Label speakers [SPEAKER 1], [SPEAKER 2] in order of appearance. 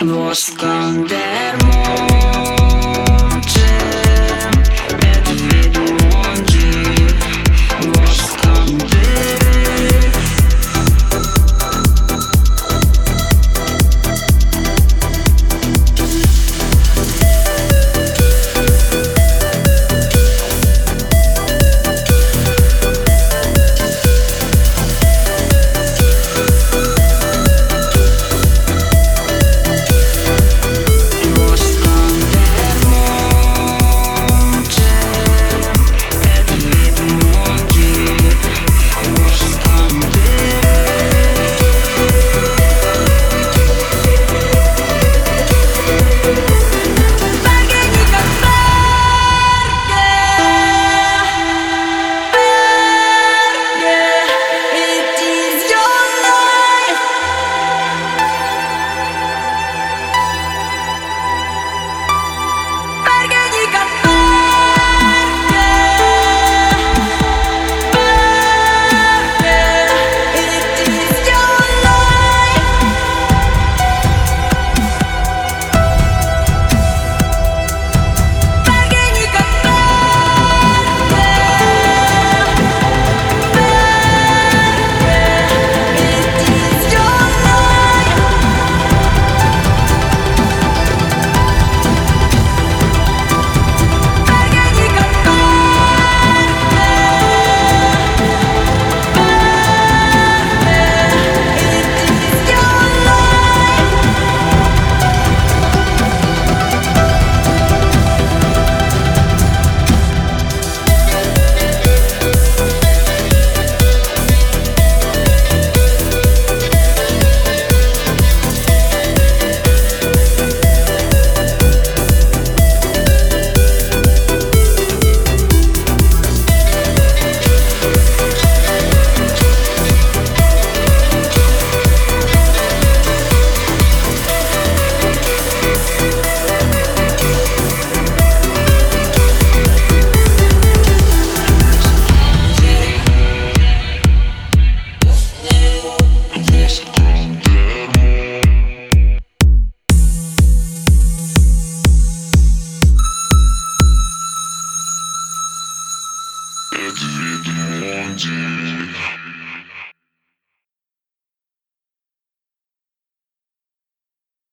[SPEAKER 1] Voskan dermo energy.